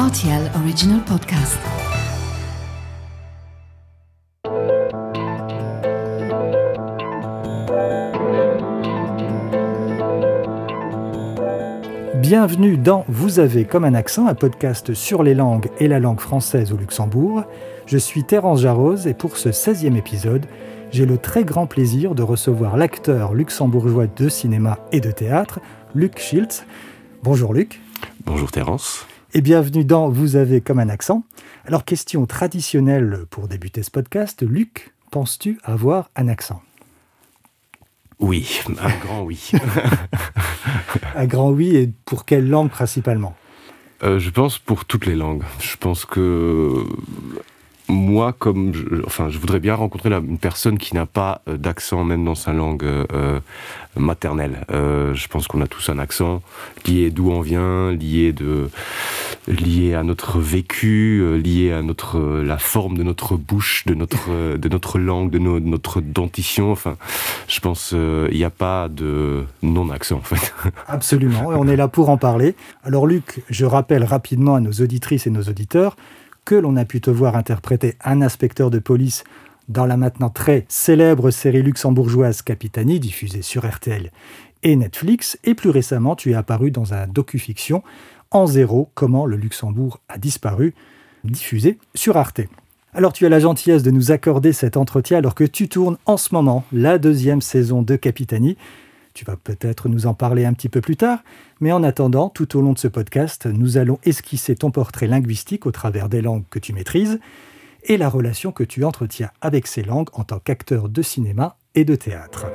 RTL Original Podcast. Bienvenue dans Vous avez comme un accent, un podcast sur les langues et la langue française au Luxembourg. Je suis Terence Jarose et pour ce 16e épisode, j'ai le très grand plaisir de recevoir l'acteur luxembourgeois de cinéma et de théâtre, Luc Schiltz. Bonjour Luc. Bonjour Terence. Et bienvenue dans Vous avez comme un accent. Alors question traditionnelle pour débuter ce podcast, Luc, penses-tu avoir un accent? Oui, un grand oui. un grand oui et pour quelle langue principalement? Euh, Je pense pour toutes les langues. Je pense que moi, comme je, enfin, je voudrais bien rencontrer une personne qui n'a pas euh, d'accent même dans sa langue euh, euh, maternelle. je pense qu'on a tous un accent lié d'où on vient, lié de, lié à notre vécu, lié à notre la forme de notre bouche, de notre de notre langue, de, notre dentition. Enfin, je pense il n'y a pas de non-accent en fait. Absolument, on est là pour en parler. Alors Luc, je rappelle rapidement à nos auditrices et nos auditeurs que l'on a pu te voir interpréter un inspecteur de police dans la maintenant très célèbre série luxembourgeoise Capitani, diffusée sur RTL et Netflix, et plus récemment tu es apparu dans un docu-fiction En zéro, comment le Luxembourg a disparu, diffusé sur Arte. Alors tu as la gentillesse de nous accorder cet entretien alors que tu tournes en ce moment la deuxième saison de Capitani, tu vas peut-être nous en parler un petit peu plus tard, mais en attendant, tout au long de ce podcast, nous allons esquisser ton portrait linguistique au travers des langues que tu maîtrises et la relation que tu entretiens avec ces langues en tant qu'acteur de cinéma et de théâtre.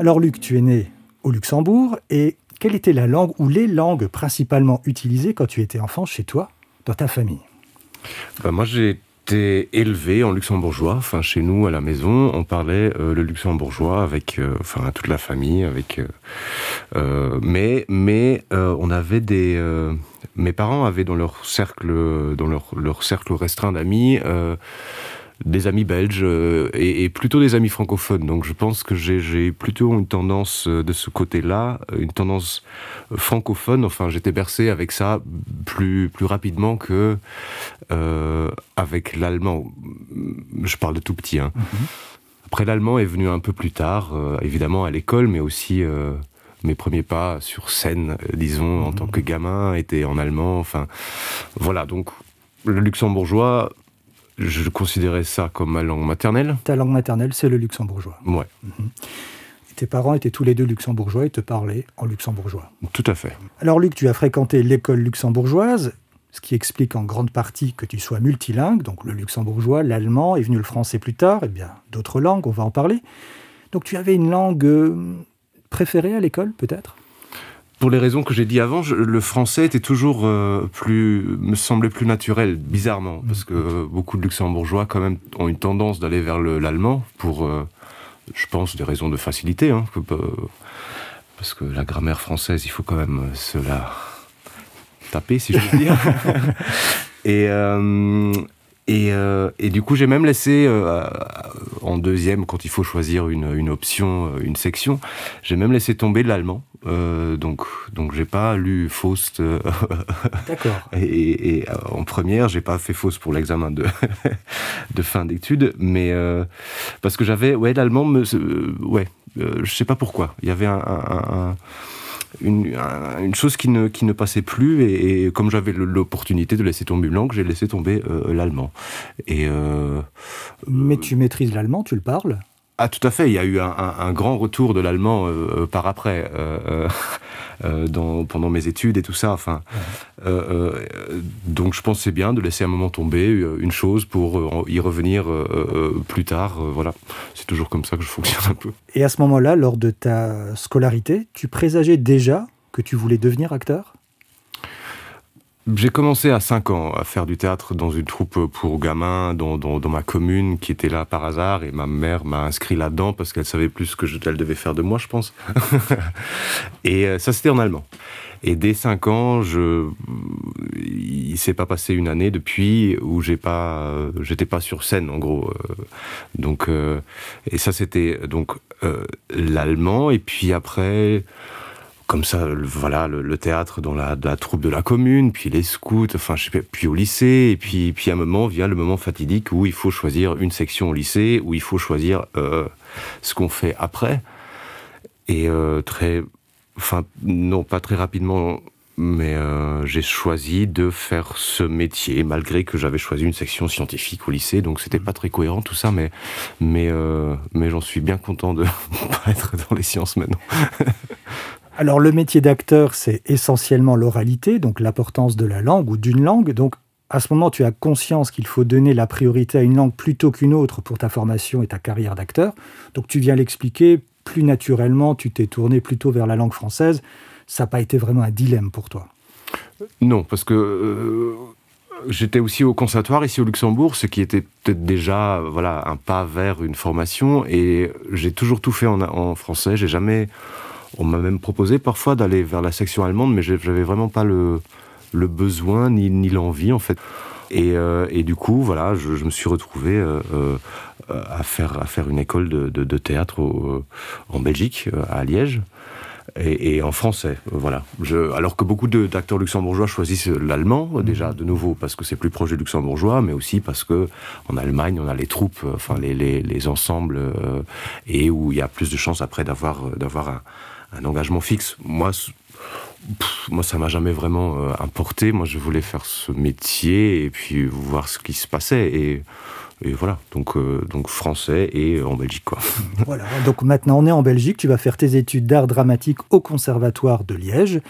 Alors Luc, tu es né au Luxembourg et quelle était la langue ou les langues principalement utilisées quand tu étais enfant chez toi, dans ta famille? Ben Moi j'ai élevé en luxembourgeois. Enfin, chez nous, à la maison, on parlait euh, le luxembourgeois avec, euh, enfin, toute la famille, avec. Euh, mais, mais on avait des. mes parents avaient dans leur cercle, dans leur, leur cercle restreint d'amis des amis belges euh, et, plutôt des amis francophones. Donc je pense que j'ai plutôt une tendance euh, de ce côté-là, une tendance euh, francophone. Enfin, j'étais bercé avec ça plus, plus rapidement que avec l'allemand. Je parle de tout petit. Hein. Mhm. Après, l'allemand est venu un peu plus tard, évidemment à l'école, mais aussi mes premiers pas sur scène, disons, en tant que gamin, étaient en allemand. Enfin, voilà. Donc, le luxembourgeois, je considérais ça comme ma langue maternelle. Ta langue maternelle, c'est le luxembourgeois. Ouais. Mhm. Tes parents étaient tous les deux luxembourgeois et te parlaient en luxembourgeois. Tout à fait. Alors Luc, tu as fréquenté l'école luxembourgeoise, ce qui explique en grande partie que tu sois multilingue, donc le luxembourgeois, l'allemand, est venu le français plus tard, et bien d'autres langues, on va en parler. Donc tu avais une langue euh, préférée à l'école, peut-être? Pour les raisons que j'ai dit avant, le français était toujours euh, plus, me semblait plus naturel, bizarrement, parce que beaucoup de luxembourgeois quand même ont une tendance d'aller vers l'allemand pour, euh, je pense, des raisons de facilité, hein, euh, parce que la grammaire française, il faut quand même se la taper, si je veux dire. et, et, et, du coup, j'ai même laissé, en deuxième, quand il faut choisir une, une option, une section, j'ai même laissé tomber l'allemand. Euh, donc, donc j'ai pas lu Faust. Euh, D'accord. et, euh, en première, j'ai pas fait Faust pour l'examen de, de fin d'études, mais parce que j'avais, ouais, l'allemand, me, ouais, je sais pas pourquoi. Il y avait un, une, une, chose qui ne, qui ne passait plus, et, comme j'avais l'opportunité de laisser tomber une langue, j'ai laissé tomber l'allemand. Et mais tu maîtrises l'allemand, tu le parles? Ah, tout à fait. Il y a eu un, grand retour de l'allemand euh, euh, par après, euh, dans, pendant mes études et tout ça. Enfin, donc je pense c'est bien de laisser un moment tomber une chose pour y revenir plus tard. voilà, c'est toujours comme ça que je fonctionne un peu. Et à ce moment-là, lors de ta scolarité, tu présageais déjà que tu voulais devenir acteur? J'ai commencé à 5 ans à faire du théâtre dans une troupe pour gamins dans, dans, ma commune qui était là par hasard et ma mère m'a inscrit là-dedans parce qu'elle savait plus ce que je, elle devait faire de moi, je pense. et euh, ça, c'était en allemand. Et dès 5 ans, je, il s'est pas passé une année depuis où j'ai pas, j'étais pas sur scène en gros. Euh. Donc, euh, et ça c'était donc l'allemand. Et puis après, comme ça, voilà, le, théâtre dans la, troupe de la commune, puis les scouts, enfin, je sais puis au lycée, et puis, puis à un moment vient le moment fatidique où il faut choisir une section au lycée, où il faut choisir euh, ce qu'on fait après. Et euh, très, enfin, non, pas très rapidement, mais euh, j'ai choisi de faire ce métier malgré que j'avais choisi une section scientifique au lycée, donc c'était pas très cohérent tout ça, mais mais mais j'en suis bien content de pas être dans les sciences maintenant. Alors le métier d'acteur, c'est essentiellement l'oralité, donc l'importance de la langue ou d'une langue. Donc à ce moment, tu as conscience qu'il faut donner la priorité à une langue plutôt qu'une autre pour ta formation et ta carrière d'acteur. Donc tu viens l'expliquer plus naturellement, tu t'es tourné plutôt vers la langue française. Ça n'a pas été vraiment un dilemme pour toi Non, parce que euh, j'étais aussi au conservatoire ici au Luxembourg, ce qui était peut-être déjà voilà un pas vers une formation. Et j'ai toujours tout fait en, en français. J'ai jamais on m'a même proposé parfois d'aller vers la section allemande, mais j'avais vraiment pas le, besoin ni, l'envie en fait. Et, euh, du coup, voilà, je, me suis retrouvé euh, euh, à, faire, à faire une école de, théâtre en Belgique, à Liège. Et, en français, voilà. alors que beaucoup d'acteurs luxembourgeois choisissent l'allemand, déjà de nouveau parce que c'est plus proche du luxembourgeois, mais aussi parce que en Allemagne on a les troupes, enfin les, les ensembles, et où il y a plus de chances après d'avoir d'avoir un, un engagement fixe. Moi, moi, ça m'a jamais vraiment euh, importé. Moi, je voulais faire ce métier et puis voir ce qui se passait. Et, voilà, donc, euh, donc français et en Belgique. Quoi. Voilà, donc maintenant on est en Belgique. Tu vas faire tes études d'art dramatique au Conservatoire de Liège.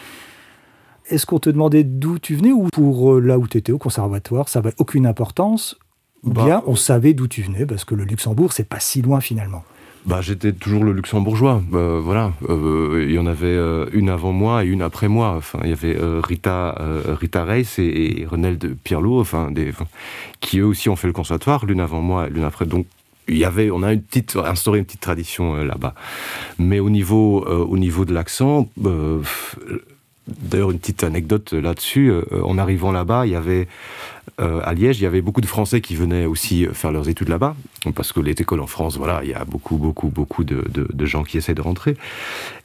Est-ce qu'on te demandait d'où tu venais ou pour euh, là où tu étais au Conservatoire, ça n'avait aucune importance Ou bah, bien on savait d'où tu venais parce que le Luxembourg, c'est pas si loin finalement? Bah, J'étais toujours le luxembourgeois. Bah, voilà. Euh, il y en avait euh, une avant moi et une après moi. Enfin, il y avait euh, Rita, Rita Reis et, Renel de Pierlot, enfin, qui eux aussi ont fait le conservatoire, l'une avant moi et l'une après. Donc, il y avait, on a une petite, instauré une petite tradition là-bas. Mais au niveau, au niveau de l'accent, D'ailleurs, une petite anecdote là-dessus. en arrivant là-bas, il y avait euh, à Liège, il y avait beaucoup de Français qui venaient aussi faire leurs études là-bas, parce que les écoles en France, voilà, il y a beaucoup, beaucoup, beaucoup de, gens qui essaient de rentrer.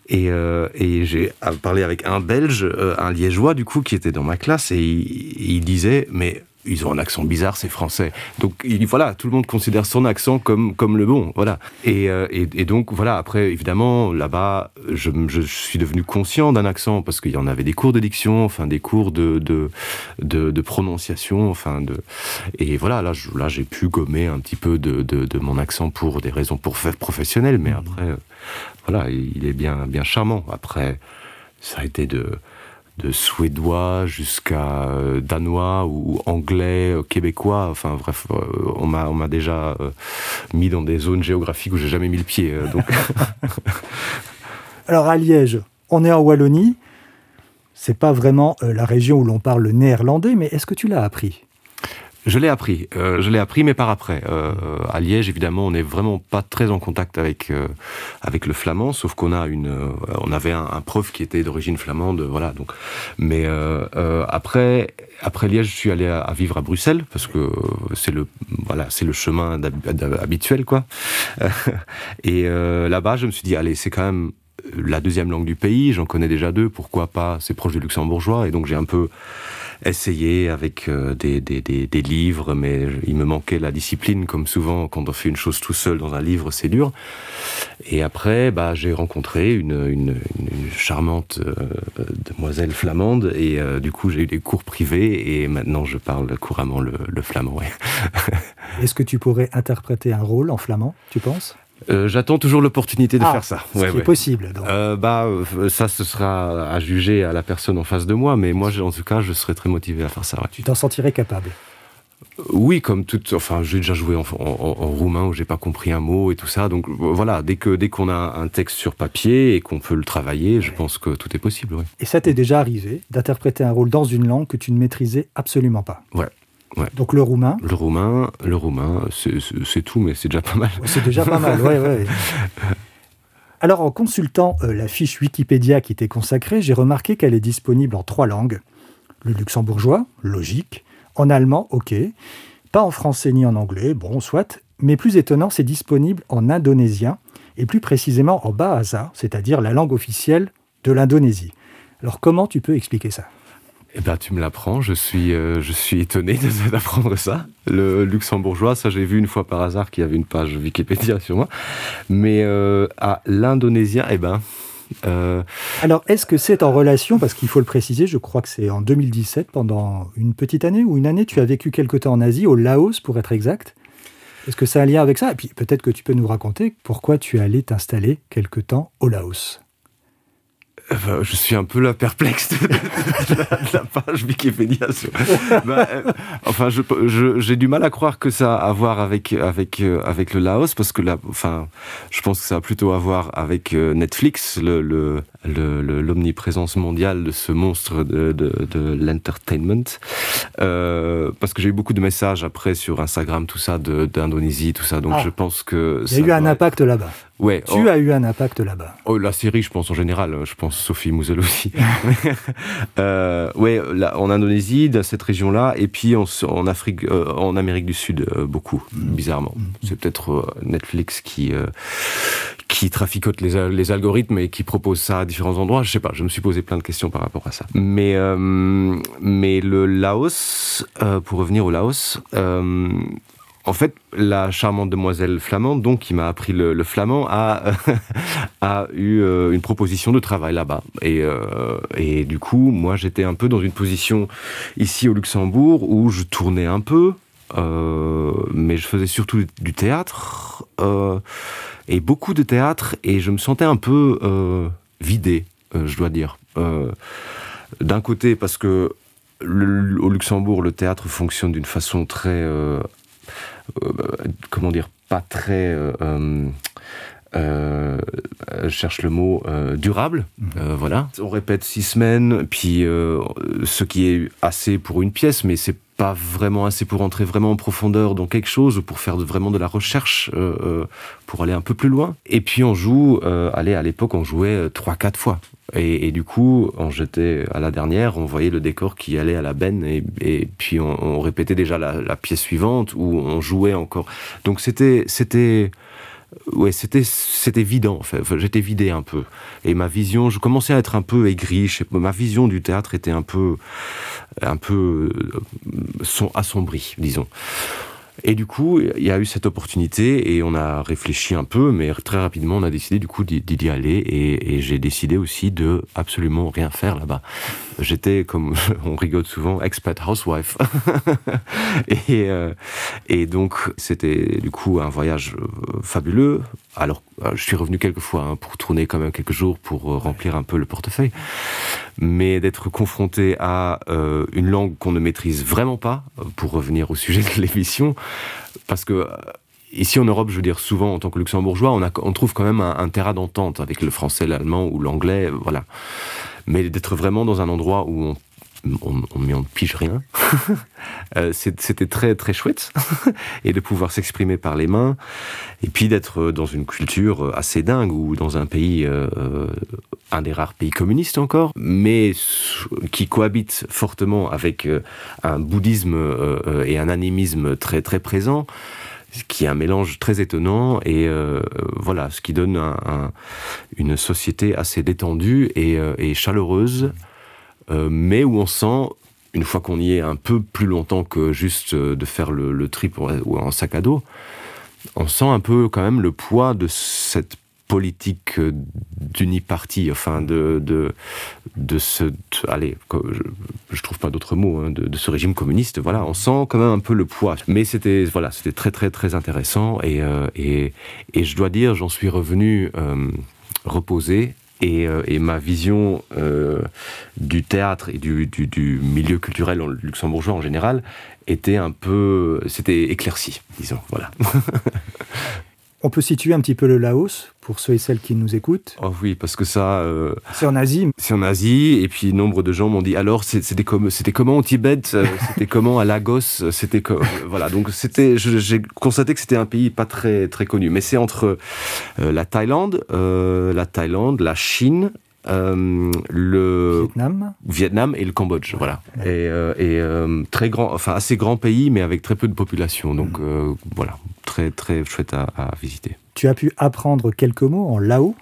Et, euh, j'ai parlé avec un Belge, euh, un Liégeois du coup, qui était dans ma classe, et il disait, mais ils ont un accent bizarre, c'est français. Donc il, voilà, tout le monde considère son accent comme, comme le bon, voilà. Et, euh, et, donc voilà, après évidemment là-bas, je, je, suis devenu conscient d'un accent parce qu'il y en avait des cours de diction, enfin des cours de de, de, prononciation, enfin de et voilà là là j'ai pu gommer un petit peu de, de, mon accent pour des raisons pour faire professionnelles, mais mmh. après euh, voilà, il est bien bien charmant. Après ça a été de de suédois jusqu'à euh, danois ou anglais, euh, québécois. Enfin bref, euh, on m'a on m'a déjà mis dans des zones géographiques où j'ai jamais mis le pied. donc. Alors à Liège, on est en Wallonie. C'est pas vraiment la région où l'on parle le néerlandais, mais est-ce que tu l'as appris? Je l'ai appris, euh, je l'ai appris, mais par après. Euh, à Liège, évidemment, on n'est vraiment pas très en contact avec euh, avec le flamand, sauf qu'on a une, on avait un, un, prof qui était d'origine flamande, voilà. Donc, mais après, après Liège, je suis allé à, vivre à Bruxelles parce que c'est le, voilà, c'est le chemin habituel, quoi. Et là-bas, je me suis dit, allez, c'est quand même la deuxième langue du pays. J'en connais déjà deux, pourquoi pas C'est proche du luxembourgeois, et donc j'ai un peu essayé avec euh, des, des, des, livres, mais il me manquait la discipline, comme souvent quand on fait une chose tout seul dans un livre, c'est dur. Et après, bah, j'ai rencontré une, une, charmante euh, demoiselle flamande, et euh, du coup j'ai eu des cours privés, et maintenant je parle couramment le, le flamand. Est-ce que tu pourrais interpréter un rôle en flamand, tu penses? Euh, j'attends toujours l'opportunité de ah, faire ça. Ce qui est possible. Euh, bah, euh, ça, ce sera à juger à la personne en face de moi, mais moi, en tout cas, je serais très motivé à faire ça. Tu t'en sentirais capable? Oui, comme tout. Enfin, j'ai déjà joué en, roumain où j'ai pas compris un mot et tout ça. Donc voilà, dès que dès qu'on a un texte sur papier et qu'on peut le travailler, je pense que tout est possible. Et ça t'est déjà arrivé d'interpréter un rôle dans une langue que tu ne maîtrisais absolument pas? Ouais. Donc le roumain Le roumain, le roumain, c'est tout, mais c'est déjà pas mal. C'est déjà pas mal, ouais, ouais. Alors en consultant euh, la fiche Wikipédia qui était consacrée, j'ai remarqué qu'elle est disponible en trois langues. Le luxembourgeois, logique. En allemand, ok. Pas en français ni en anglais, bon, soit. Mais plus étonnant, c'est disponible en indonésien, et plus précisément en bahasa, c'est-à-dire la langue officielle de l'Indonésie. Alors comment tu peux expliquer ça? Eh ben, tu me l'apprends. Je suis, euh, je suis étonné d'apprendre ça. Le luxembourgeois, ça j'ai vu une fois par hasard qu'il y avait une page Wikipédia sur moi. Mais euh, à l'indonésien, eh ben. Euh, Alors, est-ce que c'est en relation, parce qu'il faut le préciser, je crois que c'est en 2017, pendant une petite année ou une année, tu as vécu quelque temps en Asie, au Laos pour être exact. Est-ce que ça a un lien avec ça? Et puis peut-être que tu peux nous raconter pourquoi tu es allé t'installer quelque temps au Laos. Euh, je suis un peu la perplexe de, la, page Wikipédia. Bah, euh, enfin, j'ai du mal à croire que ça a à voir avec, avec, euh, avec le Laos, parce que là, enfin, je pense que ça a plutôt à voir avec Netflix, l'omniprésence le, le, mondiale de ce monstre de, de, l'entertainment. parce que j'ai eu beaucoup de messages après sur Instagram, tout ça, d'Indonésie, tout ça. Donc ah. je pense que. Il y a eu un impact là-bas. Ouais, tu oh. as eu un impact là-bas. Oh, la série, je pense en général. Je pense Sophie Mouzel aussi. euh, ouais, là, en Indonésie, dans cette région-là, et puis en, en Afrique, euh, en Amérique du Sud, euh, beaucoup, mm. bizarrement. Mm. C'est peut-être euh, Netflix qui qui traficote les, les, algorithmes et qui propose ça à différents endroits. Je sais pas. Je me suis posé plein de questions par rapport à ça. Mais mais le Laos, pour revenir au Laos en fait, la charmante demoiselle flamande, donc qui m'a appris le, flamand, a, a eu euh, une proposition de travail là-bas. Et, euh, et, du coup, moi, j'étais un peu dans une position ici au Luxembourg où je tournais un peu, euh, mais je faisais surtout du théâtre et beaucoup de théâtre, et je me sentais un peu vidé, je dois dire. D'un côté, parce que au Luxembourg, le théâtre fonctionne d'une façon très comment dire, pas très euh, euh, je cherche le mot durable. Mhm. voilà. On répète six semaines, puis ce qui est assez pour une pièce, mais c'est pas vraiment assez pour entrer vraiment en profondeur dans quelque chose, pour faire vraiment de la recherche, pour aller un peu plus loin. Et puis on joue, allez, à l'époque on jouait trois, quatre fois. Et, du coup, on jetait à la dernière, on voyait le décor qui allait à la benne, et, puis on, répétait déjà la, pièce suivante, où on jouait encore. Donc c'était, c'était, ouais, c'était, c'était évident. En fait. j'étais vidé un peu, et ma vision, je commençais à être un peu aigri. ma vision du théâtre était un peu, un peu euh, assombrie, disons. Et du coup, il y a eu cette opportunité et on a réfléchi un peu, mais très rapidement, on a décidé du coup d'y aller et, j'ai décidé aussi de absolument rien faire là-bas. J'étais, comme on rigole souvent, expat housewife. et, euh, et donc, c'était du coup un voyage euh, fabuleux. Alors, euh, je suis revenu quelques fois hein, pour tourner quand même quelques jours pour remplir un peu le portefeuille. Mais d'être confronté à une langue qu'on ne maîtrise vraiment pas, pour revenir au sujet de l'émission, parce que ici en Europe, je veux dire, souvent en tant que luxembourgeois, on trouve quand même un, un terrain d'entente avec le français, l'allemand ou l'anglais, voilà. Mais d'être vraiment dans un endroit où on on, on, on pige rien. Euh, c'était très très chouette. Et de pouvoir s'exprimer par les mains. Et puis d'être dans une culture assez dingue ou dans un pays, euh, un des rares pays communistes encore, mais qui cohabite fortement avec euh, un bouddhisme et un animisme très très présent qui est un mélange très étonnant et euh, voilà, ce qui donne un, un, une société assez détendue et, euh, et chaleureuse, euh, mais où on sent, une fois qu'on y est un peu plus longtemps que juste de faire le, le trip ou en sac à dos, on sent un peu quand même le poids de cette politique euh, d'unipartie, enfin de, de, ce... Allez, je, trouve pas d'autres mots, hein, de, ce régime communiste, voilà, on sent quand même un peu le poids. Mais c'était voilà, très très très intéressant et, euh, et, et je dois dire, j'en suis revenu euh, reposé et, euh, et, ma vision euh, du théâtre et du, du, du, milieu culturel luxembourgeois en général était un peu, c'était éclairci, disons, voilà. On peut situer un petit peu le Laos pour ceux et celles qui nous écoutent. Oh oui, parce que ça. Euh, c'est en Asie. C'est en Asie, et puis nombre de gens m'ont dit alors c'était comme c'était comment au Tibet, euh, c'était comment à Lagos, c'était comme euh, voilà. Donc c'était, j'ai constaté que c'était un pays pas très très connu, mais c'est entre euh, la Thaïlande, euh, la Thaïlande, la Chine, euh, le Vietnam. Vietnam et le Cambodge, voilà. Et, euh, et euh, très grand, enfin assez grand pays, mais avec très peu de population. Donc mm. voilà, très très chouette à, à, visiter. Tu as pu apprendre quelques mots en lao,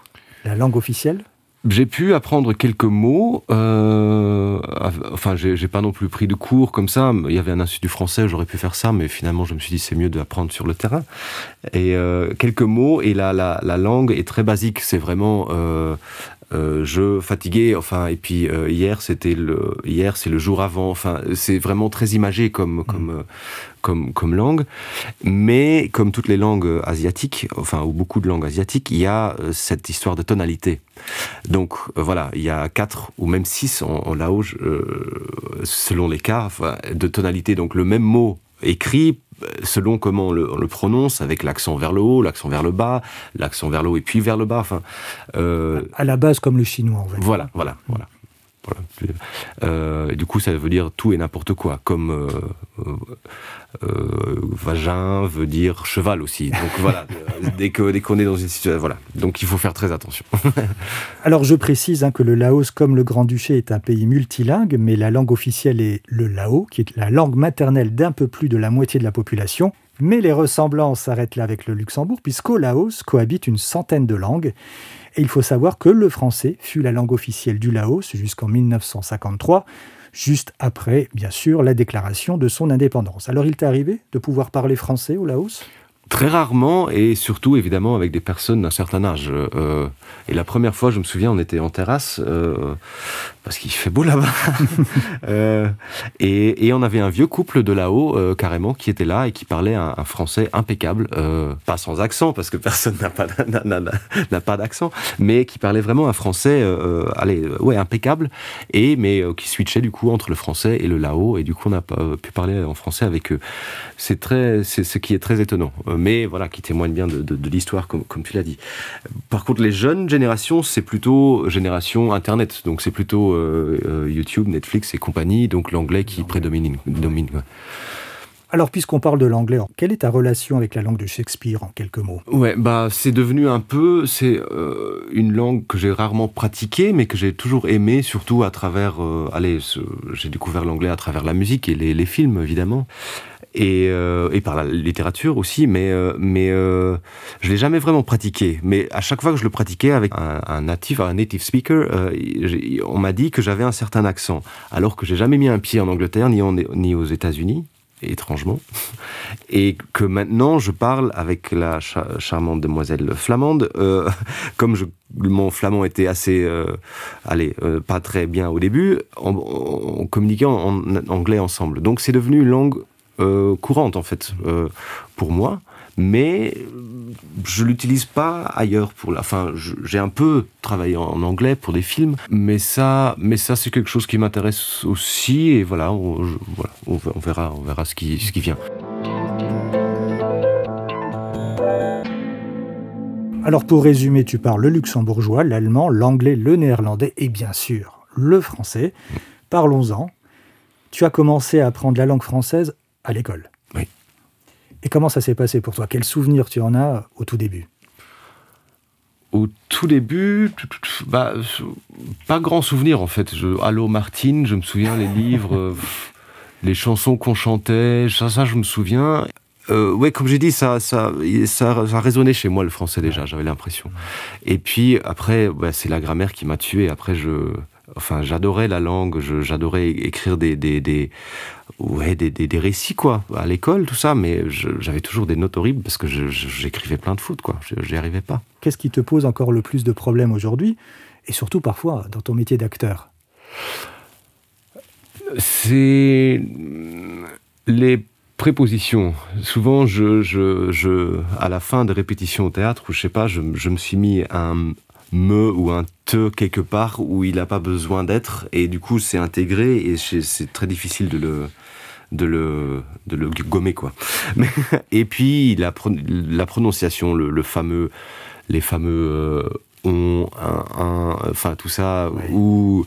la langue officielle? J'ai pu apprendre quelques mots. Enfin, j'ai pas non plus pris de cours comme ça. Il y avait un institut français, j'aurais pu faire ça, mais finalement, je me suis dit c'est mieux d'apprendre sur le terrain. Et quelques mots. Et la, la, la, langue est très basique. C'est vraiment euh, je fatigué, enfin, et puis euh, hier c'était le hier c'est le jour avant, enfin, c'est vraiment très imagé comme mm. comme euh, comme comme langue, mais comme toutes les langues asiatiques, enfin ou beaucoup de langues asiatiques, il y a cette histoire de tonalité. Donc voilà, il y a quatre ou même six en, en Laos, selon les cas, de tonalité. Donc le même mot écrit selon comment on le, prononce, avec l'accent vers le haut, l'accent vers le bas, l'accent vers le haut et puis vers le bas. Enfin, euh, à la base, comme le chinois, en fait. Voilà, voilà, voilà. Euh, du coup, ça veut dire tout et n'importe quoi, comme euh, euh, vagin veut dire cheval aussi. Donc voilà, dès qu'on dès qu'on est dans une situation, voilà. Donc il faut faire très attention. Alors je précise hein, que le Laos, comme le Grand-Duché, est un pays multilingue, mais la langue officielle est le lao, qui est la langue maternelle d'un peu plus de la moitié de la population. Mais les ressemblances s'arrêtent là avec le Luxembourg, puisqu'au Laos cohabitent une centaine de langues. Et il faut savoir que le français fut la langue officielle du Laos jusqu'en 1953, juste après, bien sûr, la déclaration de son indépendance. Alors il t'est arrivé de pouvoir parler français au Laos? Très rarement et surtout évidemment avec des personnes d'un certain âge. Euh, et la première fois, je me souviens, on était en terrasse euh, parce qu'il fait beau là-bas. euh, et, on avait un vieux couple de là-haut carrément qui était là et qui parlait un, français impeccable, pas sans accent parce que personne n'a pas n'a pas d'accent, mais qui parlait vraiment un français, allez, ouais, impeccable et mais qui switchait du coup entre le français et le là-haut et du coup on a pu parler en français avec eux. C'est très, c'est ce qui est très étonnant mais voilà, qui témoigne bien de, de, de l'histoire, comme, comme, tu l'as dit. Par contre, les jeunes générations, c'est plutôt génération Internet, donc c'est plutôt euh, euh, YouTube, Netflix et compagnie, donc l'anglais qui prédomine. Domine, ouais. Alors, puisqu'on parle de l'anglais, quelle est ta relation avec la langue de Shakespeare en quelques mots? Ouais, bah c'est devenu un peu, c'est euh, une langue que j'ai rarement pratiquée, mais que j'ai toujours aimée, surtout à travers, euh, allez, j'ai découvert l'anglais à travers la musique et les, les films évidemment et, euh, et par la littérature aussi, mais, euh, mais euh, je l'ai jamais vraiment pratiqué. Mais à chaque fois que je le pratiquais avec un, un natif, un native speaker, euh, on m'a dit que j'avais un certain accent, alors que j'ai jamais mis un pied en Angleterre ni, en, ni aux États-Unis étrangement, et que maintenant je parle avec la cha charmante demoiselle flamande, euh, comme je, mon flamand était assez, euh, allez, euh, pas très bien au début, on, on communiquait en anglais ensemble. Donc c'est devenu une langue euh, courante en fait euh, pour moi mais je l'utilise pas ailleurs pour la enfin j'ai un peu travaillé en anglais pour des films mais ça mais ça c'est quelque chose qui m'intéresse aussi et voilà on, je, voilà on, on verra on verra ce qui ce qui vient. Alors pour résumer tu parles le luxembourgeois l'allemand l'anglais le néerlandais et bien sûr le français. Parlons-en. Tu as commencé à apprendre la langue française à l'école. Oui. Et comment ça s'est passé pour toi? Quel souvenir tu en as au tout début? Au tout début, bah, pas grand souvenir en fait. Je, Allô Martine, je me souviens les livres, les chansons qu'on chantait, ça, ça je me souviens. Euh, ouais, comme j'ai dit, ça, ça, ça, ça résonnait chez moi le français déjà, j'avais l'impression. Et puis après, bah, c'est la grammaire qui m'a tué. Après, je, enfin j'adorais la langue j'adorais écrire des des, des, ouais, des, des, des récits quoi à l'école tout ça mais j'avais toujours des notes horribles parce que j'écrivais plein de foot quoi. J'y arrivais pas. Qu'est ce qui te pose encore le plus de problèmes aujourd'hui et surtout parfois dans ton métier d'acteur? C'est les prépositions. Souvent je, je, je à la fin de répétitions au théâtre ou je sais pas je, je me suis mis un me ou un te quelque part où il n'a pas besoin d'être. Et du coup c'est intégré et c'est très difficile de le de le, de le gommer quoi. Mais, et puis la, la prononciation le, le fameux les fameux euh, on un, un, enfin tout ça ou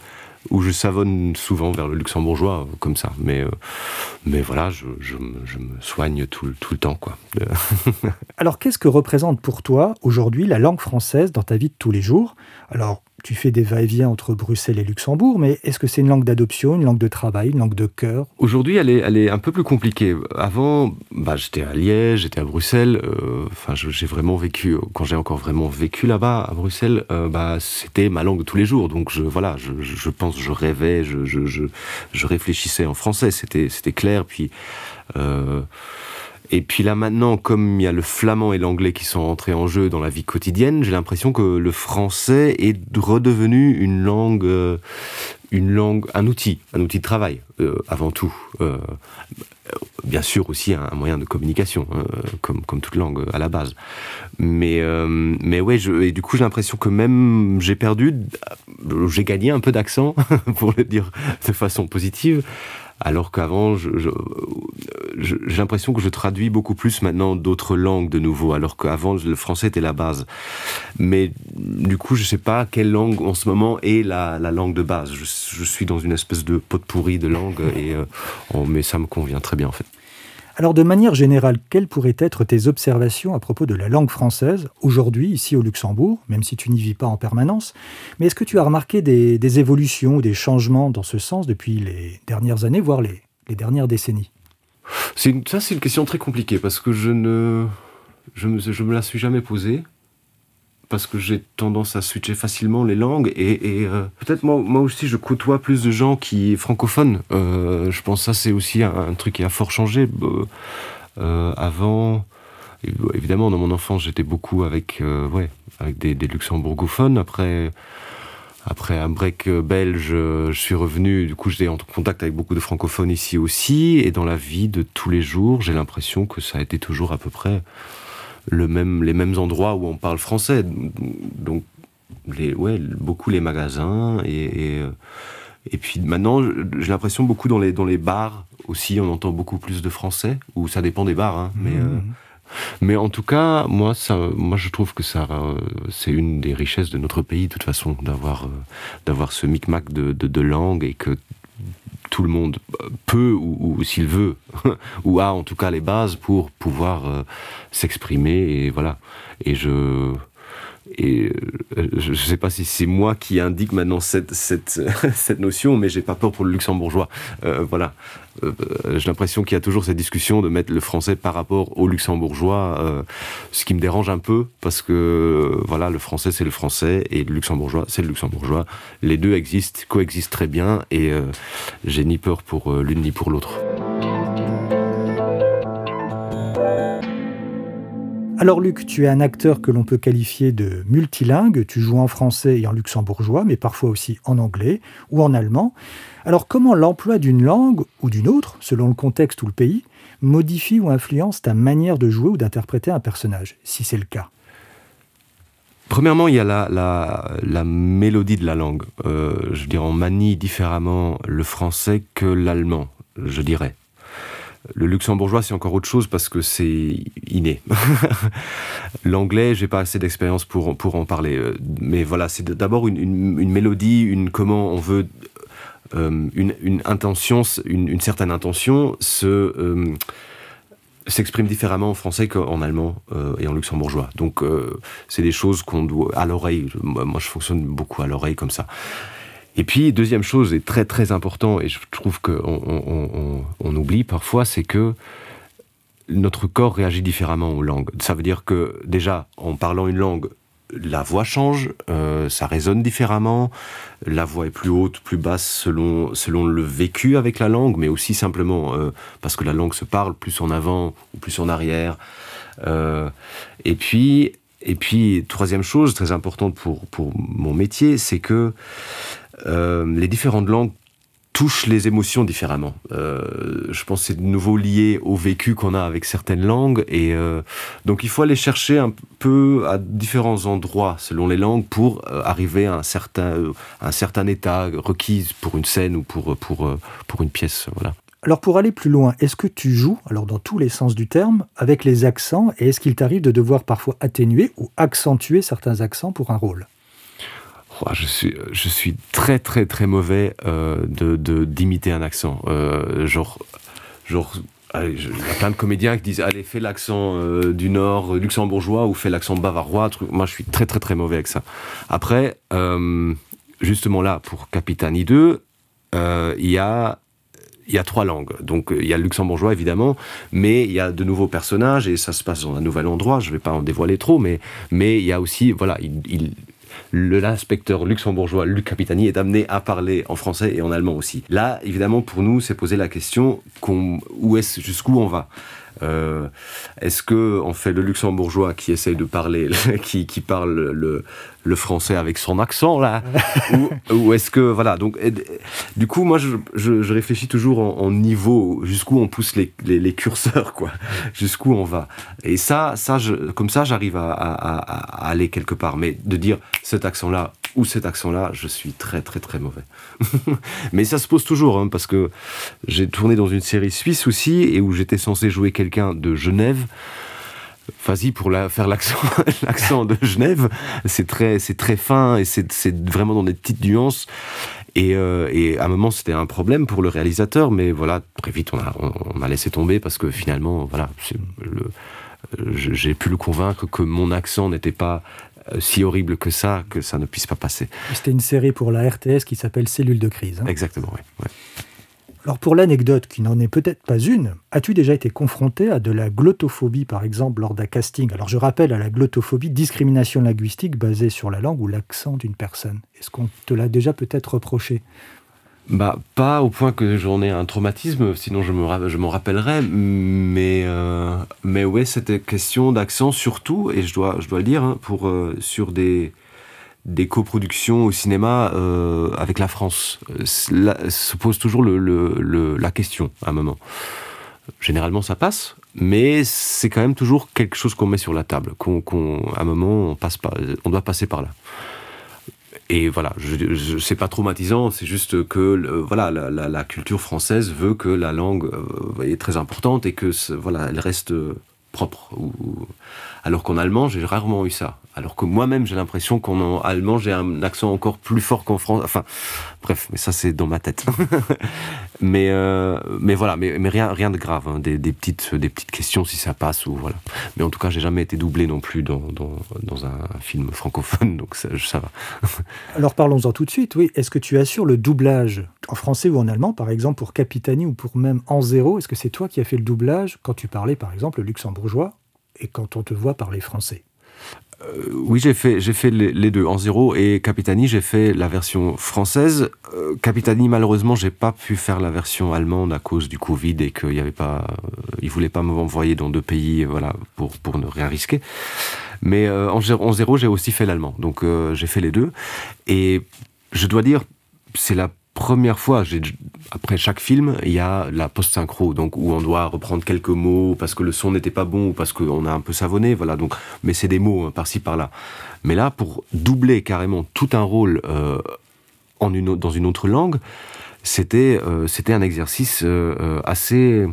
où je savonne souvent vers le luxembourgeois comme ça. Mais euh, mais voilà je, me soigne tout, tout le temps quoi. Alors qu'est ce que représente pour toi aujourd'hui la langue française dans ta vie de tous les jours? Alors tu fais des va-et-vient entre Bruxelles et Luxembourg, mais est-ce que c'est une langue d'adoption, une langue de travail, une langue de cœur? Aujourd'hui, elle est, elle est un peu plus compliquée. Avant, bah, j'étais à Liège, j'étais à Bruxelles. Euh, enfin, j'ai vraiment vécu, quand j'ai encore vraiment vécu là-bas, à Bruxelles, euh, bah, c'était ma langue tous les jours. Donc, je, voilà, je, je pense, je rêvais, je, je, je, réfléchissais en français. C'était clair. Puis. Euh, et puis là maintenant, comme il y a le flamand et l'anglais qui sont entrés en jeu dans la vie quotidienne, j'ai l'impression que le français est redevenu une langue, euh, une langue, un outil, un outil de travail euh, avant tout. Euh, bien sûr aussi un, moyen de communication, comme, comme toute langue à la base. Mais, mais ouais, et du coup j'ai l'impression que même j'ai perdu, j'ai gagné un peu d'accent, pour le dire de façon positive alors qu'avant, j'ai l'impression que je traduis beaucoup plus maintenant d'autres langues de nouveau, alors qu'avant, le français était la base. Mais du coup, je ne sais pas quelle langue en ce moment est la, langue de base. Je, suis dans une espèce de pot de pourri de langue, et, euh, mais ça me convient très bien en fait. Alors de manière générale, quelles pourraient être tes observations à propos de la langue française aujourd'hui ici au Luxembourg, même si tu n'y vis pas en permanence? Mais est-ce que tu as remarqué des, évolutions ou des changements dans ce sens depuis les dernières années, voire les, dernières décennies? Ça c'est une question très compliquée parce que je ne me la suis jamais posée parce que j'ai tendance à switcher facilement les langues et, euh, peut-être moi, moi aussi je côtoie plus de gens qui francophones. Euh, je pense que ça c'est aussi un, truc qui a fort changé. Euh, avant, évidemment dans mon enfance j'étais beaucoup avec, ouais, avec des, des, luxembourgophones. Après, après un break belge, je suis revenu, du coup j'étais en contact avec beaucoup de francophones ici aussi. Et dans la vie de tous les jours, j'ai l'impression que ça a été toujours à peu près le même, les mêmes endroits où on parle français. Donc, les, ouais, beaucoup les magasins et, et, euh, puis maintenant, j'ai l'impression beaucoup dans les, dans les bars aussi, on entend beaucoup plus de français, ou ça dépend des bars, hein, mais, mmh. euh, mais en tout cas, moi, ça, moi je trouve que ça, euh, c'est une des richesses de notre pays, de toute façon, d'avoir, d'avoir ce micmac de, de, de langue et que tout le monde peut, ou, s'il veut, ou a en tout cas les bases pour pouvoir euh, s'exprimer. Et voilà. Et je. Et euh, je ne sais pas si c'est moi qui indique maintenant cette, cette, cette notion, mais j'ai pas peur pour le luxembourgeois. Euh, voilà. Euh, j'ai l'impression qu'il y a toujours cette discussion de mettre le français par rapport au luxembourgeois, ce qui me dérange un peu parce que voilà, le français c'est le français et le luxembourgeois c'est le luxembourgeois. Les deux existent, coexistent très bien et j'ai ni peur pour l'une ni pour l'autre. Alors Luc, tu es un acteur que l'on peut qualifier de multilingue, tu joues en français et en luxembourgeois, mais parfois aussi en anglais ou en allemand. Alors comment l'emploi d'une langue ou d'une autre, selon le contexte ou le pays, modifie ou influence ta manière de jouer ou d'interpréter un personnage, si c'est le cas? Premièrement, il y a la, mélodie de la langue. Euh, je dirais, on manie différemment le français que l'allemand, je dirais. Le luxembourgeois, c'est encore autre chose parce que c'est inné. L'anglais, j'ai pas assez d'expérience pour, pour en parler. Mais voilà, c'est d'abord une, une, mélodie, une comment on veut euh, une, intention, une, certaine intention se euh, s'exprime différemment en français qu'en allemand euh, et en luxembourgeois. Donc c'est des choses qu'on doit à l'oreille. Moi, je fonctionne beaucoup à l'oreille comme ça. Et puis deuxième chose est très très important et je trouve qu'on on, on, oublie parfois, c'est que notre corps réagit différemment aux langues. Ça veut dire que déjà en parlant une langue la voix change, euh, ça résonne différemment, la voix est plus haute, plus basse selon, selon le vécu avec la langue, mais aussi simplement euh, parce que la langue se parle plus en avant ou plus en arrière. Euh, et puis, et puis, troisième chose très importante pour, pour mon métier, c'est que les différentes langues touche les émotions différemment. Euh, je pense que c'est de nouveau lié au vécu qu'on a avec certaines langues et euh, donc il faut aller chercher un peu à différents endroits selon les langues pour euh, arriver à un certain un certain état requis pour une scène ou pour pour pour une pièce voilà. Alors pour aller plus loin, est-ce que tu joues, alors dans tous les sens du terme, avec les accents et est-ce qu'il t'arrive de devoir parfois atténuer ou accentuer certains accents pour un rôle? Je suis, très très très mauvais euh, de d'imiter un accent. Euh, genre, genre il y a plein de comédiens qui disent allez fais l'accent euh, du nord luxembourgeois ou fais l'accent bavarois. Moi je suis très très très mauvais avec ça. Après, justement là pour Capitani 2, euh, il y a il y a trois langues. Donc il y a le luxembourgeois évidemment, mais il y a de nouveaux personnages et ça se passe dans un nouvel endroit. Je ne vais pas en dévoiler trop, mais mais il y a aussi voilà il l'inspecteur luxembourgeois Luc Capitani est amené à parler en français et en allemand aussi. Là, évidemment, pour nous, c'est poser la question où est jusqu'où on va? Euh, est-ce que on fait le luxembourgeois qui essaye de parler, qui, qui parle le, le, français avec son accent là, ou, est-ce que voilà donc du coup moi je, je, réfléchis toujours en, niveau jusqu'où on pousse les, les, curseurs quoi, jusqu'où on va. Et ça ça je, comme ça j'arrive à, à, à, aller quelque part. Mais de dire cet accent là ou cet accent-là, je suis très très très mauvais. Mais ça se pose toujours, hein, parce que j'ai tourné dans une série suisse aussi, et où j'étais censé jouer quelqu'un de Genève. Vas-y pour la, faire l'accent, de Genève, c'est très, c'est très fin et c'est, vraiment dans des petites nuances. Et, euh, et, à un moment, c'était un problème pour le réalisateur, mais voilà, très vite, on a, on, a laissé tomber parce que finalement, voilà, j'ai pu le convaincre que mon accent n'était pas si horrible que ça, que ça ne puisse pas passer. C'était une série pour la RTS qui s'appelle Cellule de crise. Hein. Exactement, oui. Alors pour l'anecdote, qui n'en est peut-être pas une, as-tu déjà été confronté à de la glottophobie, par exemple, lors d'un casting? Alors je rappelle à la glottophobie, discrimination linguistique basée sur la langue ou l'accent d'une personne. Est-ce qu'on te l'a déjà peut-être reproché? Bah, pas au point que j'en ai un traumatisme, sinon je me je m'en rappellerais, mais euh, mais ouais, c'était question d'accent surtout, et je dois je dois le dire, hein, pour euh, sur des des coproductions au cinéma euh, avec la France. se pose toujours le, le, la question à un moment. Généralement, ça passe, mais c'est quand même toujours quelque chose qu'on met sur la table. Qu'on, à un moment, on passe pas, on doit passer par là et voilà, je, je c'est pas traumatisant, c'est juste que voilà, la, culture française veut que la langue euh, est très importante et que voilà, elle reste propre. Alors qu'en allemand, j'ai rarement eu ça. Alors que moi-même, j'ai l'impression qu'en allemand, j'ai un accent encore plus fort qu'en français. Enfin, bref, mais ça, c'est dans ma tête. mais, euh, mais voilà, mais, rien, de grave. Hein. Des, petites, questions si ça passe voilà. Mais en tout cas, j'ai jamais été doublé non plus dans, dans, dans un film francophone, donc ça, ça va. Alors parlons-en tout de suite. Oui, est-ce que tu assures le doublage en français ou en allemand, par exemple pour Capitani ou pour même En Zéro? Est-ce que c'est toi qui as fait le doublage quand tu parlais, par exemple, le luxembourgeois et quand on te voit parler français? Euh, oui, j'ai fait, j'ai fait les, deux. En zéro et Capitani, j'ai fait la version française. Euh, Capitani, malheureusement, j'ai pas pu faire la version allemande à cause du Covid et qu'il y avait pas, euh, il voulait pas m'envoyer dans deux pays, voilà, pour pour ne rien risquer. Mais en, en, zéro, j'ai aussi fait l'allemand. Donc j'ai fait les deux. Et je dois dire, c'est la première fois, après chaque film, il y a la post-synchro, donc où on doit reprendre quelques mots parce que le son n'était pas bon ou parce qu'on a un peu savonné, voilà. Donc, mais c'est des mots hein, par-ci par-là. Mais là, pour doubler carrément tout un rôle euh, en une, dans une autre langue, c'était euh, c'était un exercice euh, assez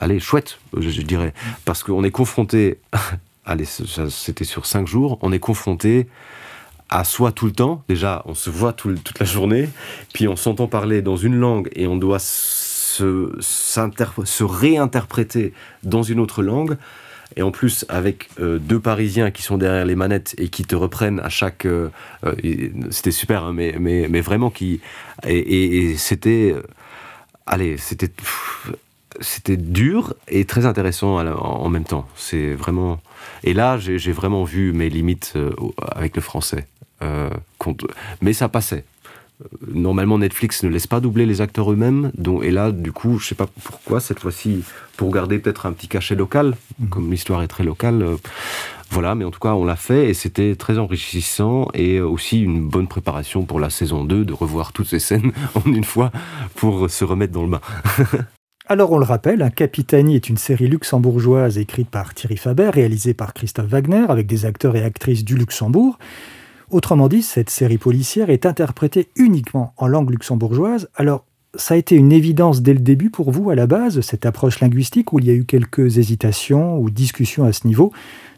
allez chouette, je, je dirais, parce qu'on est confronté. allez, c'était sur cinq jours, on est confronté à soi tout le temps. Déjà, on se voit toute la journée, puis on s'entend parler dans une langue et on doit se, réinterpréter dans une autre langue. Et en plus, avec euh, deux Parisiens qui sont derrière les manettes et qui te reprennent à chaque. Euh, euh, c'était super, hein, mais, mais, mais, vraiment qui. Et, c'était. allez, c'était. C'était dur et très intéressant en même temps. C'est vraiment. Et là, j'ai vraiment vu mes limites avec le français. Euh, mais ça passait. Euh, normalement, Netflix ne laisse pas doubler les acteurs eux-mêmes, et là, du coup, je sais pas pourquoi cette fois-ci, pour garder peut-être un petit cachet local, mhm. comme l'histoire est très locale. Euh, voilà, mais en tout cas, on l'a fait et c'était très enrichissant et aussi une bonne préparation pour la saison 2 de revoir toutes ces scènes en une fois pour se remettre dans le bain. Alors on le rappelle, Capitani est une série luxembourgeoise écrite par Thierry Faber, réalisée par Christophe Wagner, avec des acteurs et actrices du Luxembourg. Autrement dit, cette série policière est interprétée uniquement en langue luxembourgeoise. Alors, ça a été une évidence dès le début pour vous, à la base, cette approche linguistique, où il y a eu quelques hésitations ou discussions à ce niveau,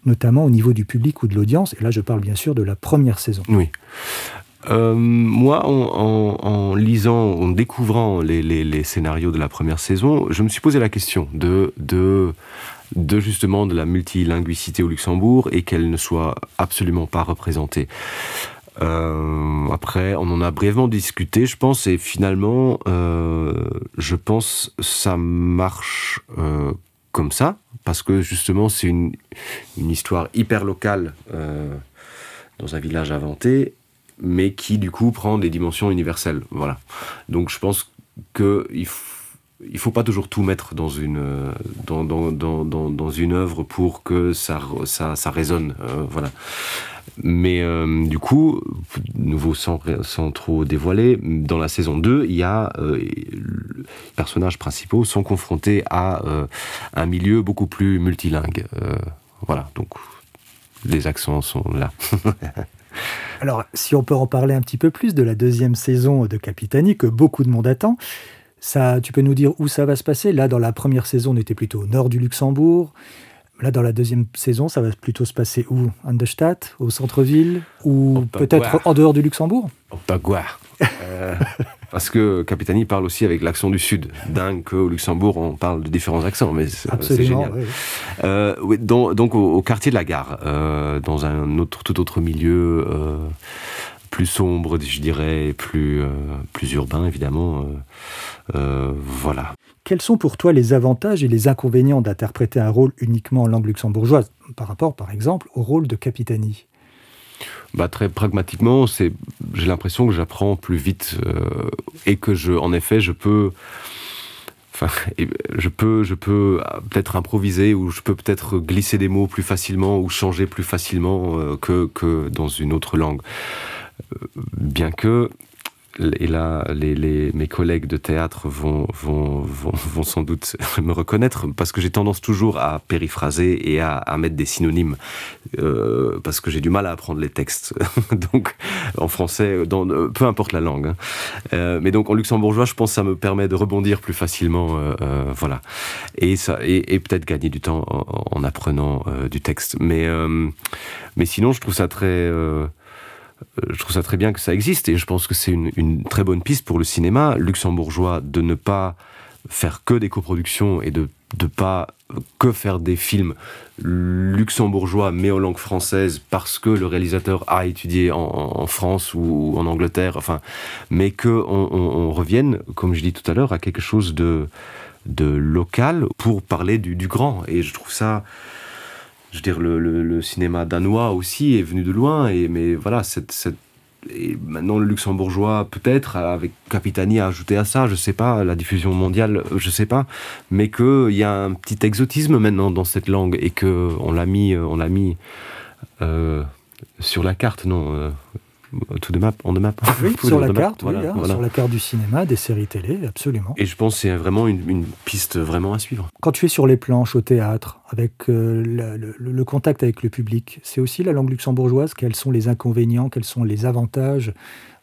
notamment au niveau du public ou de l'audience. Et là, je parle bien sûr de la première saison. Oui. Euh, moi, en, lisant, en découvrant les, scénarios de la première saison, je me suis posé la question de, de, de justement de la multilinguicité au Luxembourg et qu'elle ne soit absolument pas représentée. Euh, après, on en a brièvement discuté, je pense, et finalement, euh, je pense ça marche euh, comme ça, parce que justement, c'est une, une, histoire hyper locale dans un village inventé, mais qui du coup prend des dimensions universelles. Voilà. Donc, je pense que il faut il faut pas toujours tout mettre dans une dans, dans, dans, une œuvre pour que ça ça, ça résonne voilà mais euh, du coup, nouveau sans, sans, trop dévoiler, dans la saison 2, il y a euh, les personnages principaux sont confrontés à euh, un milieu beaucoup plus multilingue. voilà, donc les accents sont là. Alors, si on peut en parler un petit peu plus de la deuxième saison de Capitani, que beaucoup de monde attend, ça, tu peux nous dire où ça va se passer? Là, dans la première saison, on était plutôt au nord du Luxembourg. Là, dans la deuxième saison, ça va plutôt se passer où? En de Stadt, au centre-ville, ou peut-être en dehors du Luxembourg? Au Bagoire. Euh, parce que Capitani parle aussi avec l'accent du Sud. Dingue qu'au Luxembourg, on parle de différents accents, mais c'est génial. Euh, donc, au, quartier de la gare, euh, dans un autre, tout autre milieu plus sombre, je dirais, plus, plus urbain, évidemment. voilà. Quels sont pour toi les avantages et les inconvénients d'interpréter un rôle uniquement en langue luxembourgeoise, par rapport, par exemple, au rôle de Capitani bah, très pragmatiquement, c'est, j'ai l'impression que j'apprends plus vite euh, et que je, en effet, je peux, enfin, je peux, je peux peut-être improviser ou je peux peut-être glisser des mots plus facilement ou changer plus facilement euh, que, que dans une autre langue. Bien que et là, mes collègues de théâtre vont, vont, vont, sans doute me reconnaître, parce que j'ai tendance toujours à périphraser et à, mettre des synonymes, euh, parce que j'ai du mal à apprendre les textes. donc, en français, dans, euh, peu importe la langue. Hein. Euh, mais donc, en luxembourgeois, je pense que ça me permet de rebondir plus facilement. voilà. Et, et, peut-être gagner du temps en, en apprenant du texte. Mais, mais sinon, je trouve ça très je trouve ça très bien que ça existe et je pense que c'est une, très bonne piste pour le cinéma luxembourgeois de ne pas faire que des coproductions et de ne pas que faire des films luxembourgeois mais en langue française parce que le réalisateur a étudié en, France ou, en Angleterre, enfin, mais que on, revienne, comme je dis tout à l'heure, à quelque chose de, de local pour parler du, du grand. Et je trouve ça, je veux dire, le, cinéma danois aussi est venu de loin, et, mais voilà, cette, et maintenant le luxembourgeois peut-être avec Capitani a ajouté à ça, je sais pas, la diffusion mondiale, je sais pas, mais qu'il y a un petit exotisme maintenant dans cette langue et que on l'a mis, on l'a mis euh, sur la carte, non, euh, tout de map, on de map. Oui, sur la carte, oui, hein, sur la carte du cinéma, des séries télé, absolument. Et je pense que c'est vraiment une, piste vraiment à suivre. Quand tu es sur les planches au théâtre, avec euh, le, contact avec le public, c'est aussi la langue luxembourgeoise. Quels sont les inconvénients, quels sont les avantages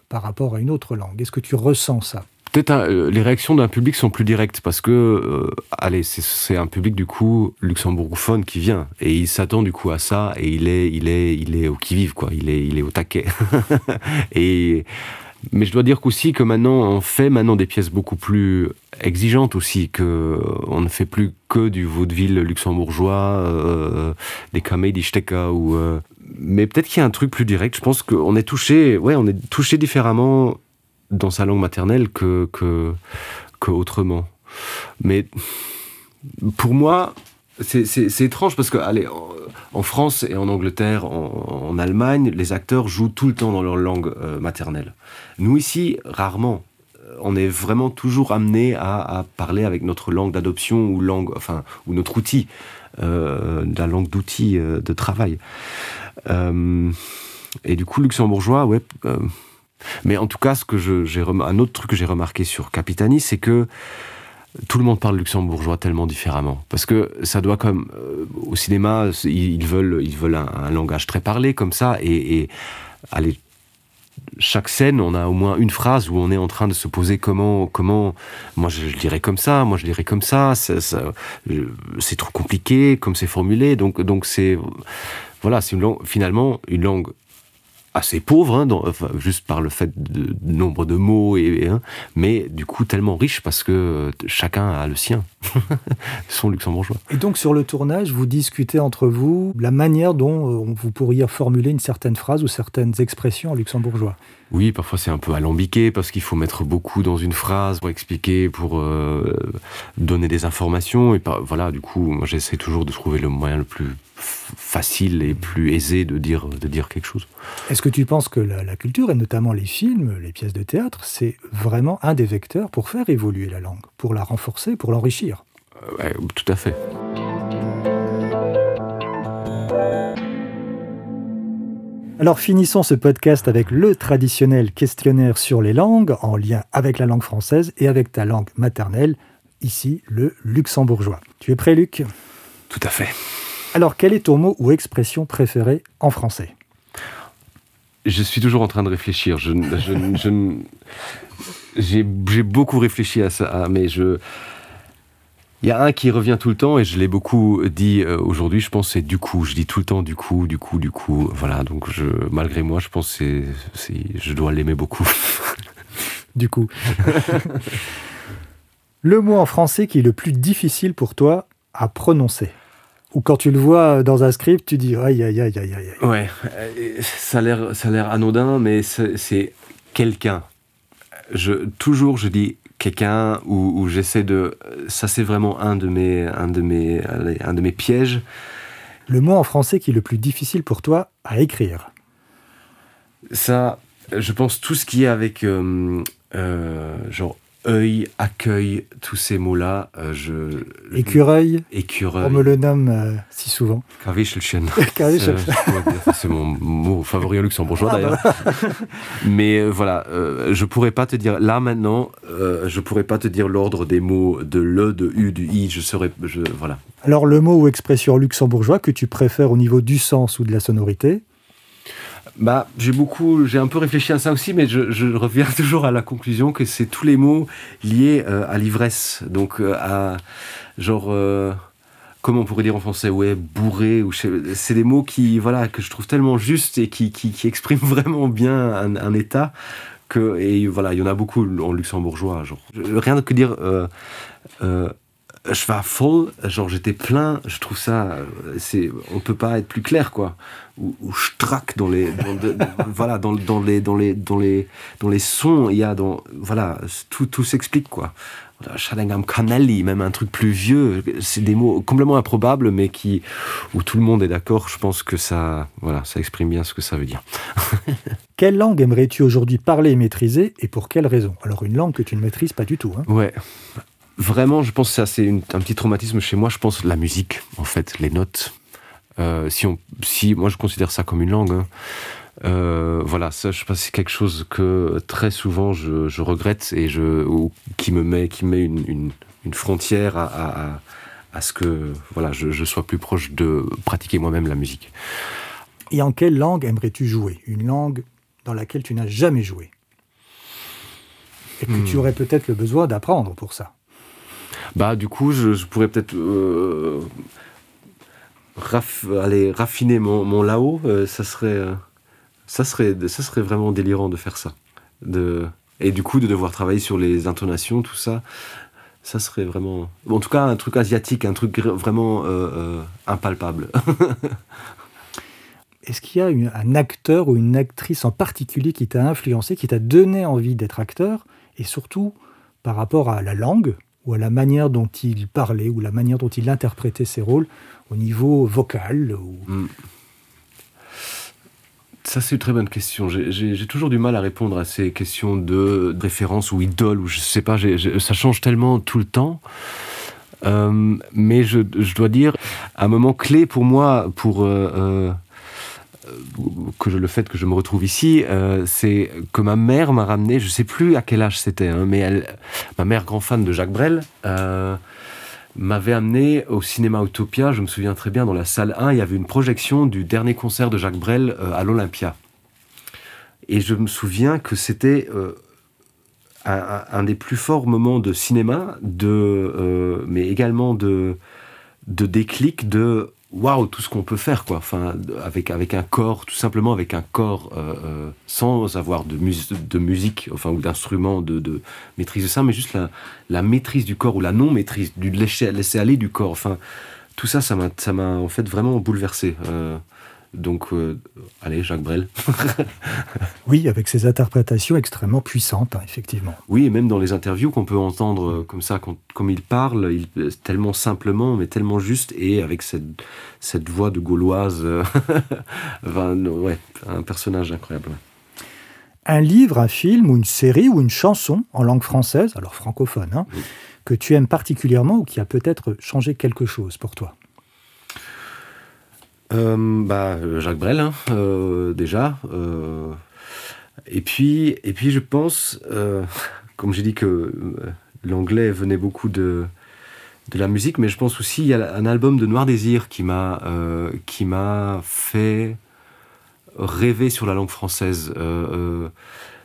par rapport à une autre langue Est-ce que tu ressens ça? Peut-être euh, les réactions d'un public sont plus directes parce que, euh, allez, c'est un public du coup luxembourgophone qui vient et il s'attend du coup à ça et il est, il est, il est au qui vive quoi. Il est, il est au taquet. et mais je dois dire qu'aussi que maintenant on fait maintenant des pièces beaucoup plus exigeantes aussi que on ne fait plus que du vaudeville luxembourgeois, euh, des comédies ou. mais peut-être qu'il y a un truc plus direct. Je pense qu'on est touché, ouais, on est touché différemment dans sa langue maternelle que, que, autrement. Mais pour moi, c'est étrange parce que, allez, en, France et en Angleterre, en, Allemagne, les acteurs jouent tout le temps dans leur langue euh, maternelle. Nous, ici, rarement. Euh, on est vraiment toujours amené à, parler avec notre langue d'adoption ou langue, enfin, ou notre outil, euh, la langue d'outil de travail. et du coup, luxembourgeois, ouais mais en tout cas, ce que j'ai un autre truc que j'ai remarqué sur Capitani, c'est que tout le monde parle luxembourgeois tellement différemment. Parce que ça doit comme euh, au cinéma, ils veulent, ils veulent un, langage très parlé comme ça. Et, allez, chaque scène, on a au moins une phrase où on est en train de se poser comment, comment. Moi, je, je dirais comme ça. Moi, je dirais comme ça. C'est trop compliqué, comme c'est formulé. Donc, donc c'est voilà, c'est finalement une langue assez pauvre, hein, juste par le fait de, nombre de mots, et, hein, mais du coup tellement riche parce que chacun a le sien, son luxembourgeois. Et donc sur le tournage, vous discutez entre vous la manière dont euh, vous pourriez formuler une certaine phrase ou certaines expressions en luxembourgeois. Oui, parfois c'est un peu alambiqué parce qu'il faut mettre beaucoup dans une phrase pour expliquer, pour euh, donner des informations. Et par, voilà, du coup, moi j'essaie toujours de trouver le moyen le plus facile et plus aisé de dire, de dire quelque chose. Est-ce que tu penses que la, la, culture, et notamment les films, les pièces de théâtre, c'est vraiment un des vecteurs pour faire évoluer la langue, pour la renforcer, pour l'enrichir? Euh, ouais, Tout à fait. Alors finissons ce podcast avec le traditionnel questionnaire sur les langues, en lien avec la langue française et avec ta langue maternelle, ici le luxembourgeois. Tu es prêt Luc? Tout à fait. Alors quel est ton mot ou expression préférée en français? Je suis toujours en train de réfléchir. Je, je, je, j'ai beaucoup réfléchi à ça, mais je... Il y a un qui revient tout le temps et je l'ai beaucoup dit euh, aujourd'hui. Je pense c'est du coup. Je dis tout le temps du coup, du coup, du coup. Voilà. Donc je, malgré moi, je pense que je dois l'aimer beaucoup. du coup. le mot en français qui est le plus difficile pour toi à prononcer. Ou quand tu le vois dans un script, tu dis aïe aïe aïe aïe aïe. Ouais. Ça a l'air ça a l'air anodin, mais c'est quelqu'un. Je toujours je dis quelqu'un où, où j'essaie de ça c'est vraiment un de mes un de mes un de mes pièges. Le mot en français qui est le plus difficile pour toi à écrire. Ça je pense tout ce qui est avec euh, euh, genre œil accueil tous ces mots là euh, je écureuil écureuil. on me le nomme euh, si souvent. C'est mon mot favori au luxembourgeois ah, d'ailleurs. bah. mais euh, voilà je pourrais pas te dire là maintenant je pourrais pas te dire l'ordre des mots de le de u du i je serais je voilà. Alors le mot ou expression luxembourgeois que tu préfères au niveau du sens ou de la sonorité Bah, j'ai beaucoup j'ai un peu réfléchi à ça aussi mais je, reviens toujours à la conclusion que c'est tous les mots liés euh, à l'ivresse. Donc euh, à genre euh, comment on pourrait dire en français ouais bourré ou c'est des mots qui voilà que je trouve tellement juste et qui, qui, expriment vraiment bien un, état que et voilà il y en a beaucoup en luxembourgeois genre. Rien que dire euh, je vais folle genre j'étais plein je trouve ça c'est on peut pas être plus clair quoi. Ou, je traque dans les dans de, voilà dans, dans les dans les dans les dans les sons il ya dans voilà tout tout s'explique quoi. Chalengam Canelli, même un truc plus vieux, c'est des mots complètement improbables, mais qui où tout le monde est d'accord, je pense que ça voilà ça exprime bien ce que ça veut dire. quelle langue aimerais-tu aujourd'hui parler et maîtriser et pour quelle raison? Alors une langue que tu ne maîtrises pas du tout hein. Ouais vraiment je pense que c'est un petit traumatisme chez moi. Je pense la musique en fait les notes. Euh, si on si moi je considère ça comme une langue hein. euh, voilà ça je pense c'est quelque chose que très souvent je, je regrette et je ou qui me met qui met une, une, une frontière à, à, à ce que voilà je, je sois plus proche de pratiquer moi-même la musique. Et en quelle langue aimerais-tu jouer? Une langue dans laquelle tu n'as jamais joué? Et que hmm. tu aurais peut-être le besoin d'apprendre pour ça? Bah du coup je, pourrais peut-être euh, aller raffiner mon, mon là-haut euh, ça serait euh, ça serait ça serait vraiment délirant de faire ça. De et du coup de devoir travailler sur les intonations tout ça ça serait vraiment en tout cas un truc asiatique un truc vraiment impalpable. Est-ce qu'il y a un acteur ou une actrice en particulier qui t'a influencé qui t'a donné envie d'être acteur et surtout par rapport à la langue? Ou à la manière dont il parlait ou la manière dont il interprétait ses rôles au niveau vocal ou... mm. Ça c'est une très bonne question. J'ai toujours du mal à répondre à ces questions de, référence ou idole ou je sais pas, ça change tellement tout le temps. Euh, mais je, je dois dire un moment clé pour moi pour euh, euh, que je le fait que je me retrouve ici euh, c'est que ma mère m'a ramené je sais plus à quel âge c'était mais elle ma mère grand fan de jacques brel euh, m'avait amené au cinéma utopia je me souviens très bien dans la salle 1 il y avait une projection du dernier concert de jacques brel euh, à l'olympia. Et je me souviens que c'était euh, un, un des plus forts moments de cinéma de euh, mais également de de déclic de waouh, tout ce qu'on peut faire, quoi. Enfin, avec, avec un corps, tout simplement avec un corps, euh, euh, sans avoir de, de musique, enfin, ou d'instrument de, de, maîtrise de ça, mais juste la, la maîtrise du corps ou la non-maîtrise, du laisser, laisser aller du corps. Enfin, tout ça, ça m'a en fait vraiment bouleversé. Euh, donc, euh, allez, Jacques Brel. oui, avec ses interprétations extrêmement puissantes, hein, effectivement. Oui, et même dans les interviews qu'on peut entendre euh, comme ça, comme il parle, il, tellement simplement, mais tellement juste, et avec cette, cette voix de gauloise. ouais, un personnage incroyable. Un livre, un film ou une série ou une chanson en langue française, alors francophone, hein, que tu aimes particulièrement ou qui a peut-être changé quelque chose pour toi? Euh, bah, Jacques Brel, hein, euh, déjà. Euh, et, puis, et puis, je pense, comme j'ai dit que l'anglais venait beaucoup de, de la musique, mais je pense aussi il y a un album de Noir Désir qui m'a qui fait rêver sur la langue française.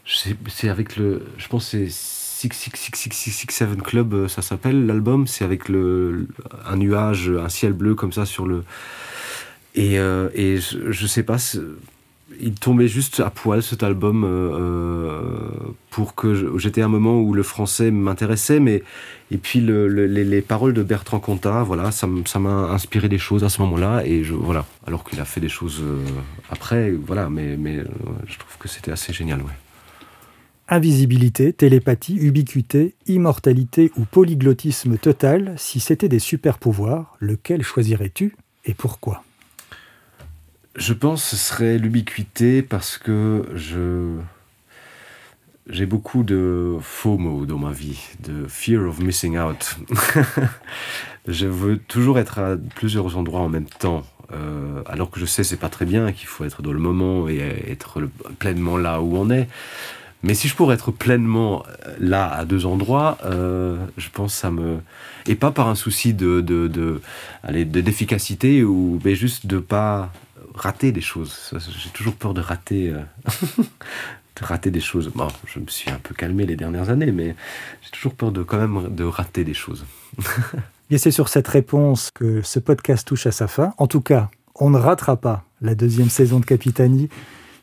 c'est avec le, je pense c'est Six Seven Club, ça s'appelle l'album. C'est avec le un nuage, un ciel bleu comme ça sur le et, euh, et je, je, sais pas, il tombait juste à poil cet album euh, euh, pour que j'étais à un moment où le français m'intéressait, mais et puis le, les, les, paroles de Bertrand Cantat, voilà, ça m'a inspiré des choses à ce moment-là, et voilà, alors qu'il a fait des choses après, voilà, mais, mais je trouve que c'était assez génial, ouais. Invisibilité, télépathie, ubiquité, immortalité ou polyglottisme total, si c'était des super pouvoirs, lequel choisirais-tu et pourquoi? Je pense que ce serait l'ubiquité parce que je j'ai beaucoup de FOMO dans ma vie, de fear of missing out. je veux toujours être à plusieurs endroits en même temps, euh, alors que je sais c'est pas très bien, qu'il faut être dans le moment et être pleinement là où on est. Mais si je pourrais être pleinement là à deux endroits, euh, je pense que ça me et pas par un souci de, de, d'efficacité ou mais juste de pas rater des choses. J'ai toujours peur de rater, euh, de rater des choses. Bon, je me suis un peu calmé les dernières années, mais j'ai toujours peur de quand même de rater des choses. Et c'est sur cette réponse que ce podcast touche à sa fin. En tout cas, on ne ratera pas la deuxième saison de Capitani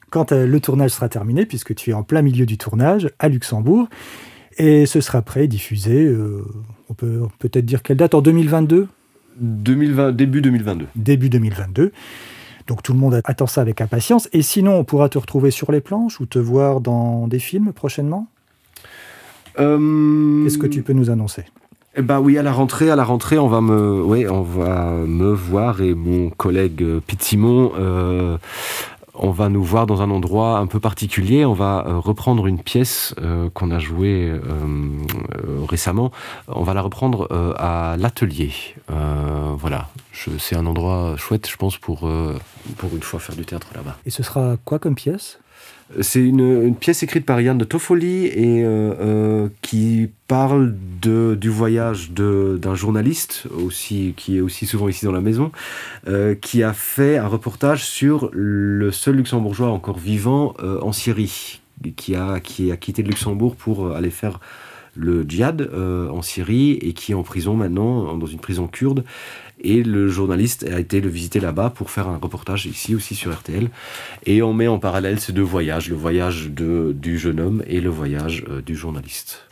quand euh, le tournage sera terminé, puisque tu es en plein milieu du tournage à Luxembourg. Et ce sera prêt, diffusé, euh, on peut peut-être dire quelle date? En 2022 2020, Début 2022. Début 2022. Donc tout le monde attend ça avec impatience. Et sinon, on pourra te retrouver sur les planches ou te voir dans des films prochainement? Euh... Qu'est-ce que tu peux nous annoncer? Eh ben oui, à la rentrée, à la rentrée, on va me, ouais, on va me voir et mon collègue euh, Pete Simon euh, on va nous voir dans un endroit un peu particulier. On va euh, reprendre une pièce euh, qu'on a jouée euh, récemment. On va la reprendre à l'atelier. voilà, c'est un endroit chouette, je pense, pour, pour une fois faire du théâtre là-bas. Et ce sera quoi comme pièce? C'est une, pièce écrite par Yann de Toffoli et euh, euh, qui parle de, du voyage d'un journaliste aussi qui est aussi souvent ici dans la maison, euh, qui a fait un reportage sur le seul luxembourgeois encore vivant en Syrie, qui a, qui a quitté le Luxembourg pour aller faire le djihad en Syrie et qui est en prison maintenant, dans une prison kurde. Et le journaliste a été le visiter là-bas pour faire un reportage ici aussi sur RTL. Et on met en parallèle ces deux voyages, le voyage de, du jeune homme et le voyage euh, du journaliste.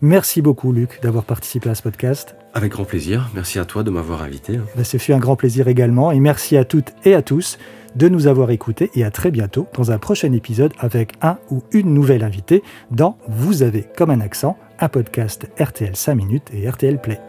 Merci beaucoup Luc d'avoir participé à ce podcast. Avec grand plaisir. Merci à toi de m'avoir invité. Ben, ce fut un grand plaisir également. Et merci à toutes et à tous de nous avoir écoutés et à très bientôt dans un prochain épisode avec un ou une nouvelle invitée dans Vous avez comme un accent, un podcast RTL 5 minutes et RTL Play.